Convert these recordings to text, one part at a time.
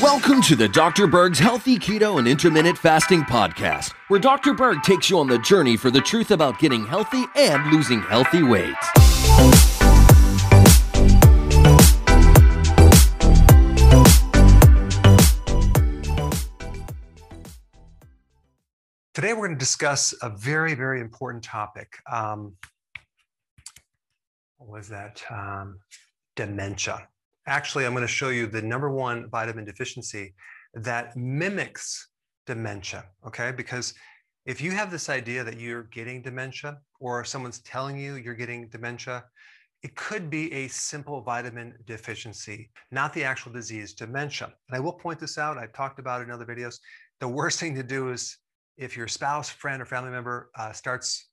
Welcome to the Dr. Berg's Healthy Keto and Intermittent Fasting Podcast, where Dr. Berg takes you on the journey for the truth about getting healthy and losing healthy weight. Today, we're going to discuss a very, very important topic. Um, what was that? Um, dementia. Actually, I'm going to show you the number one vitamin deficiency that mimics dementia, okay? Because if you have this idea that you're getting dementia or someone's telling you you're getting dementia, it could be a simple vitamin deficiency, not the actual disease, dementia. And I will point this out, I've talked about it in other videos. The worst thing to do is if your spouse, friend, or family member uh, starts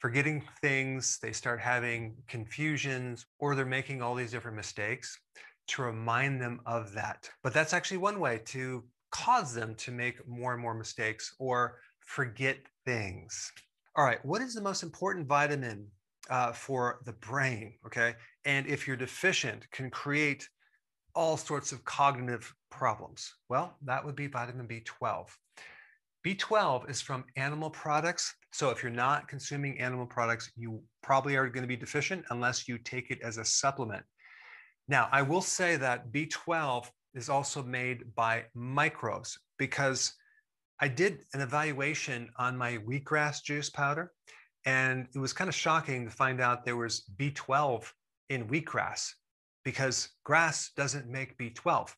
forgetting things, they start having confusions, or they're making all these different mistakes, to remind them of that. But that's actually one way to cause them to make more and more mistakes or forget things. All right, what is the most important vitamin uh, for the brain? Okay, and if you're deficient, can create all sorts of cognitive problems. Well, that would be vitamin B12. B12 is from animal products. So if you're not consuming animal products, you probably are going to be deficient unless you take it as a supplement. Now, I will say that B12 is also made by microbes because I did an evaluation on my wheatgrass juice powder, and it was kind of shocking to find out there was B12 in wheatgrass because grass doesn't make B12.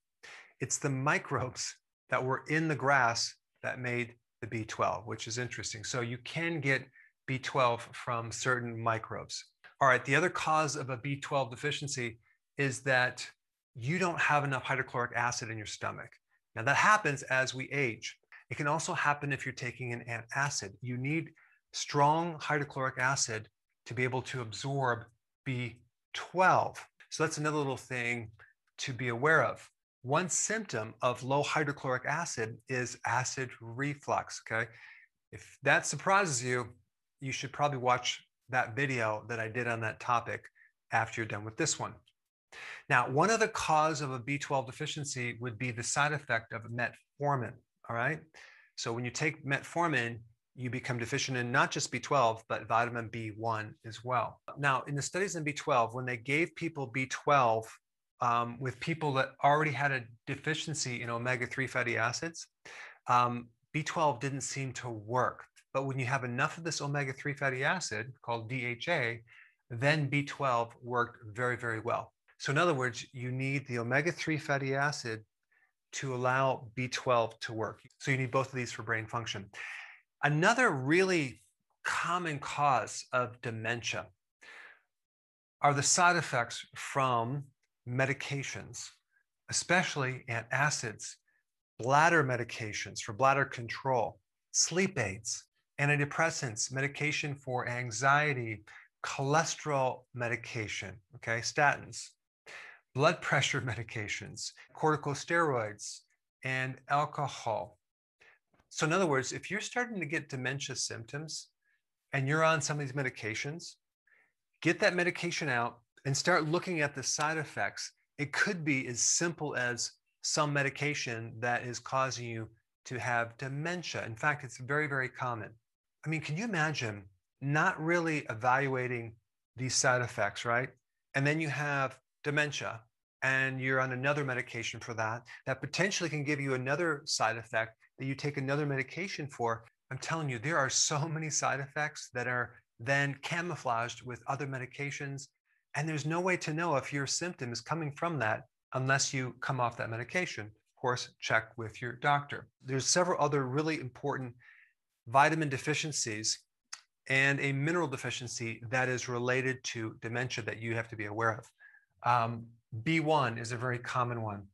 It's the microbes that were in the grass that made the B12, which is interesting. So you can get B12 from certain microbes. All right, the other cause of a B12 deficiency is that you don't have enough hydrochloric acid in your stomach. Now, that happens as we age. It can also happen if you're taking an antacid. You need strong hydrochloric acid to be able to absorb B12. So that's another little thing to be aware of. One symptom of low hydrochloric acid is acid reflux. Okay. If that surprises you, you should probably watch that video that I did on that topic after you're done with this one. Now, one other cause of a B12 deficiency would be the side effect of metformin. All right. So when you take metformin, you become deficient in not just B12, but vitamin B1 as well. Now, in the studies in B12, when they gave people B12 um, with people that already had a deficiency in omega 3 fatty acids, um, B12 didn't seem to work. But when you have enough of this omega 3 fatty acid called DHA, then B12 worked very, very well. So, in other words, you need the omega 3 fatty acid to allow B12 to work. So, you need both of these for brain function. Another really common cause of dementia are the side effects from medications, especially antacids, bladder medications for bladder control, sleep aids, antidepressants, medication for anxiety, cholesterol medication, okay, statins, blood pressure medications, corticosteroids, and alcohol. So, in other words, if you're starting to get dementia symptoms and you're on some of these medications, get that medication out and start looking at the side effects, it could be as simple as some medication that is causing you to have dementia. In fact, it's very, very common. I mean, can you imagine not really evaluating these side effects, right? And then you have dementia and you're on another medication for that, that potentially can give you another side effect that you take another medication for. I'm telling you, there are so many side effects that are then camouflaged with other medications and there's no way to know if your symptom is coming from that unless you come off that medication. Of course, check with your doctor. There's several other really important vitamin deficiencies and a mineral deficiency that is related to dementia that you have to be aware of. Um, B1 is a very common one,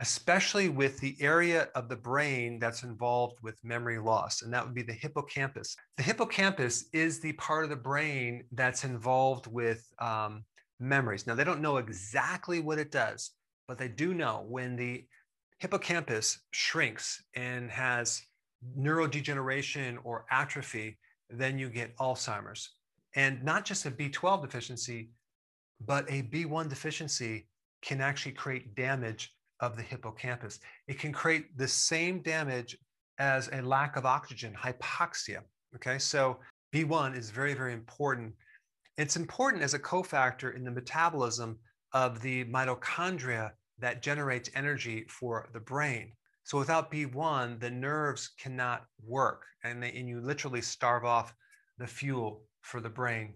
especially with the area of the brain that's involved with memory loss, and that would be the hippocampus. The hippocampus is the part of the brain that's involved with um, memories. Now, they don't know exactly what it does, but they do know when the hippocampus shrinks and has neurodegeneration or atrophy, then you get Alzheimer's. And not just a B12 deficiency, but a B1 deficiency can actually create damage of the hippocampus. It can create the same damage as a lack of oxygen, hypoxia. Okay, so B1 is very, very important. It's important as a cofactor in the metabolism of the mitochondria that generates energy for the brain. So without B1, the nerves cannot work and, they, and you literally starve off the fuel for the brain.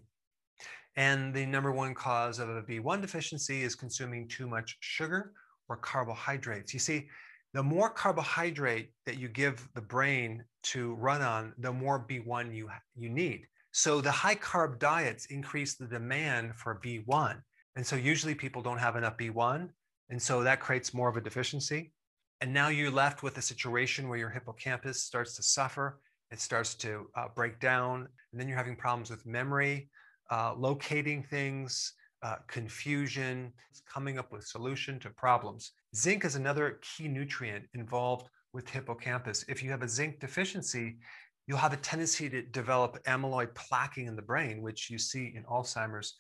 And the number one cause of a B1 deficiency is consuming too much sugar or carbohydrates. You see, the more carbohydrate that you give the brain to run on, the more B1 you, you need. So the high carb diets increase the demand for B1. And so usually people don't have enough B1. And so that creates more of a deficiency. And now you're left with a situation where your hippocampus starts to suffer, it starts to uh, break down, and then you're having problems with memory, uh, locating things, uh, confusion, coming up with solution to problems. Zinc is another key nutrient involved with hippocampus. If you have a zinc deficiency, you'll have a tendency to develop amyloid plaquing in the brain, which you see in Alzheimer's.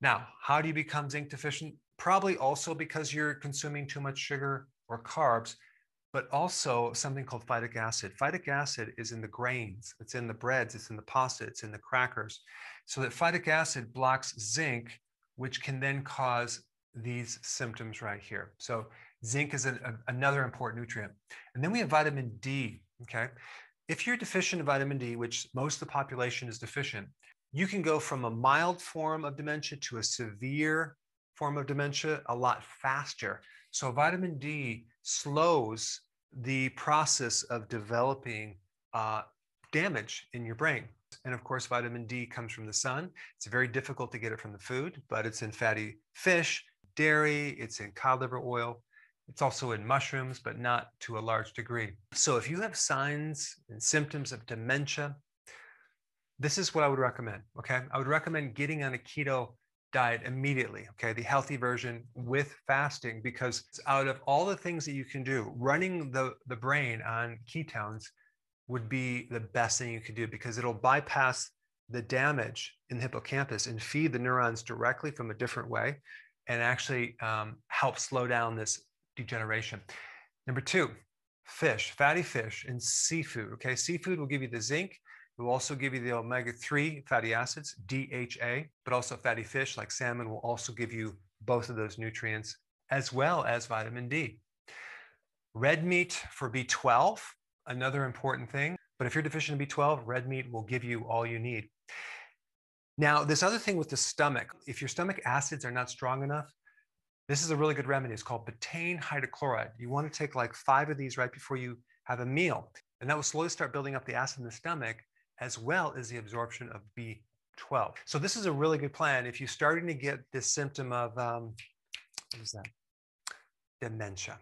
Now, how do you become zinc deficient? Probably also because you're consuming too much sugar or carbs, but also something called phytic acid. Phytic acid is in the grains, it's in the breads, it's in the pasta, it's in the crackers. So that phytic acid blocks zinc, which can then cause these symptoms right here. So zinc is a, another important nutrient. And then we have vitamin D, okay? If you're deficient in vitamin D, which most of the population is deficient, you can go from a mild form of dementia to a severe form of dementia a lot faster. So vitamin D slows the process of developing uh, damage in your brain. And of course, vitamin D comes from the sun. It's very difficult to get it from the food, but it's in fatty fish, dairy, it's in cod liver oil. It's also in mushrooms, but not to a large degree. So if you have signs and symptoms of dementia, this is what I would recommend. Okay. I would recommend getting on a keto diet immediately. Okay. The healthy version with fasting, because out of all the things that you can do, running the, the brain on ketones would be the best thing you could do because it'll bypass the damage in the hippocampus and feed the neurons directly from a different way and actually um, help slow down this degeneration. Number two, fish, fatty fish and seafood. Okay. Seafood will give you the zinc it will also give you the omega-3 fatty acids, DHA, but also fatty fish like salmon will also give you both of those nutrients, as well as vitamin D. Red meat for B12, another important thing. But if you're deficient in B12, red meat will give you all you need. Now, this other thing with the stomach, if your stomach acids are not strong enough, this is a really good remedy. It's called betaine hydrochloride. You want to take like five of these right before you have a meal. And that will slowly start building up the acid in the stomach as well as the absorption of B12. So this is a really good plan if you're starting to get this symptom of, um, what is that? Dementia.